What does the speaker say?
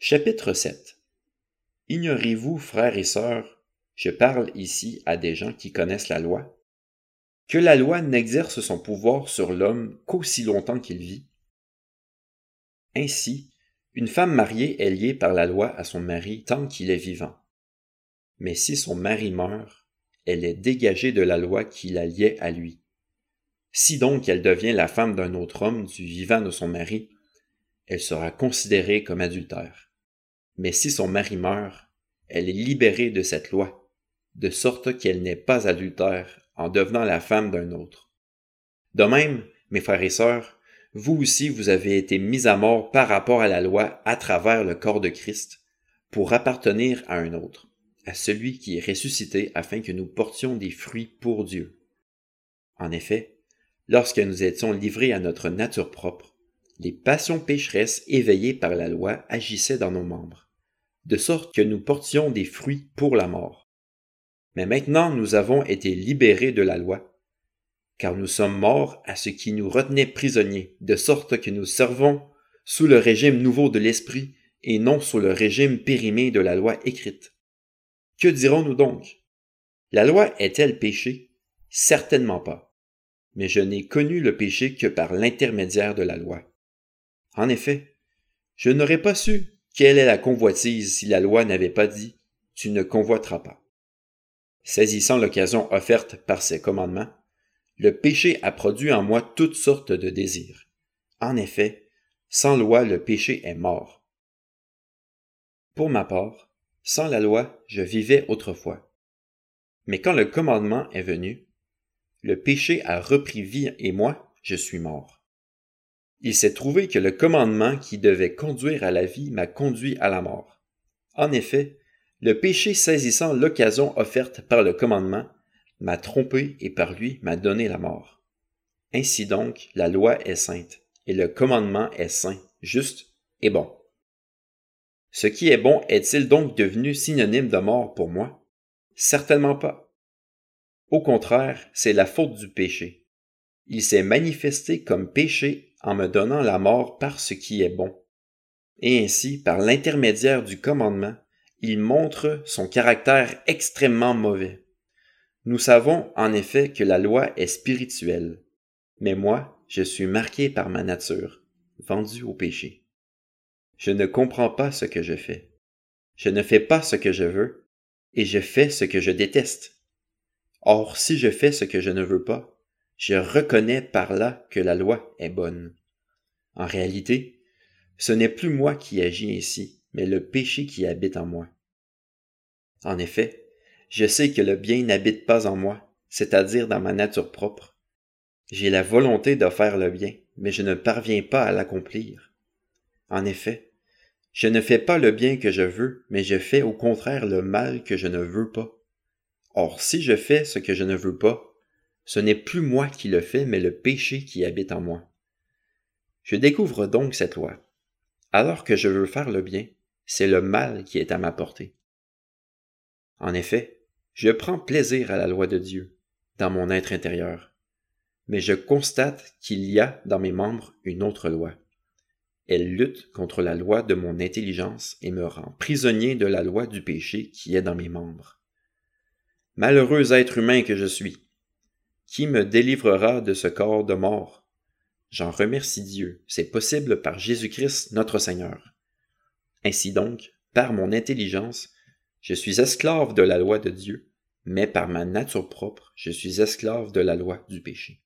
Chapitre 7 Ignorez-vous, frères et sœurs, je parle ici à des gens qui connaissent la loi, que la loi n'exerce son pouvoir sur l'homme qu'aussi longtemps qu'il vit? Ainsi, une femme mariée est liée par la loi à son mari tant qu'il est vivant. Mais si son mari meurt, elle est dégagée de la loi qui la liait à lui. Si donc elle devient la femme d'un autre homme du vivant de son mari, elle sera considérée comme adultère. Mais si son mari meurt, elle est libérée de cette loi, de sorte qu'elle n'est pas adultère en devenant la femme d'un autre. De même, mes frères et sœurs, vous aussi vous avez été mis à mort par rapport à la loi à travers le corps de Christ, pour appartenir à un autre, à celui qui est ressuscité afin que nous portions des fruits pour Dieu. En effet, lorsque nous étions livrés à notre nature propre, les passions pécheresses éveillées par la loi agissaient dans nos membres de sorte que nous portions des fruits pour la mort. Mais maintenant nous avons été libérés de la loi, car nous sommes morts à ce qui nous retenait prisonniers, de sorte que nous servons sous le régime nouveau de l'esprit et non sous le régime périmé de la loi écrite. Que dirons-nous donc? La loi est-elle péché? Certainement pas. Mais je n'ai connu le péché que par l'intermédiaire de la loi. En effet, je n'aurais pas su quelle est la convoitise si la loi n'avait pas dit Tu ne convoiteras pas? Saisissant l'occasion offerte par ces commandements, le péché a produit en moi toutes sortes de désirs. En effet, sans loi le péché est mort. Pour ma part, sans la loi, je vivais autrefois. Mais quand le commandement est venu, le péché a repris vie et moi, je suis mort. Il s'est trouvé que le commandement qui devait conduire à la vie m'a conduit à la mort. En effet, le péché saisissant l'occasion offerte par le commandement m'a trompé et par lui m'a donné la mort. Ainsi donc, la loi est sainte, et le commandement est saint, juste et bon. Ce qui est bon est-il donc devenu synonyme de mort pour moi? Certainement pas. Au contraire, c'est la faute du péché. Il s'est manifesté comme péché en me donnant la mort par ce qui est bon. Et ainsi, par l'intermédiaire du commandement, il montre son caractère extrêmement mauvais. Nous savons en effet que la loi est spirituelle, mais moi, je suis marqué par ma nature, vendu au péché. Je ne comprends pas ce que je fais. Je ne fais pas ce que je veux, et je fais ce que je déteste. Or, si je fais ce que je ne veux pas, je reconnais par là que la loi est bonne. En réalité, ce n'est plus moi qui agis ainsi, mais le péché qui habite en moi. En effet, je sais que le bien n'habite pas en moi, c'est-à-dire dans ma nature propre. J'ai la volonté de faire le bien, mais je ne parviens pas à l'accomplir. En effet, je ne fais pas le bien que je veux, mais je fais au contraire le mal que je ne veux pas. Or, si je fais ce que je ne veux pas, ce n'est plus moi qui le fais, mais le péché qui habite en moi. Je découvre donc cette loi. Alors que je veux faire le bien, c'est le mal qui est à ma portée. En effet, je prends plaisir à la loi de Dieu, dans mon être intérieur, mais je constate qu'il y a dans mes membres une autre loi. Elle lutte contre la loi de mon intelligence et me rend prisonnier de la loi du péché qui est dans mes membres. Malheureux être humain que je suis, qui me délivrera de ce corps de mort? J'en remercie Dieu, c'est possible par Jésus-Christ notre Seigneur. Ainsi donc, par mon intelligence, je suis esclave de la loi de Dieu, mais par ma nature propre, je suis esclave de la loi du péché.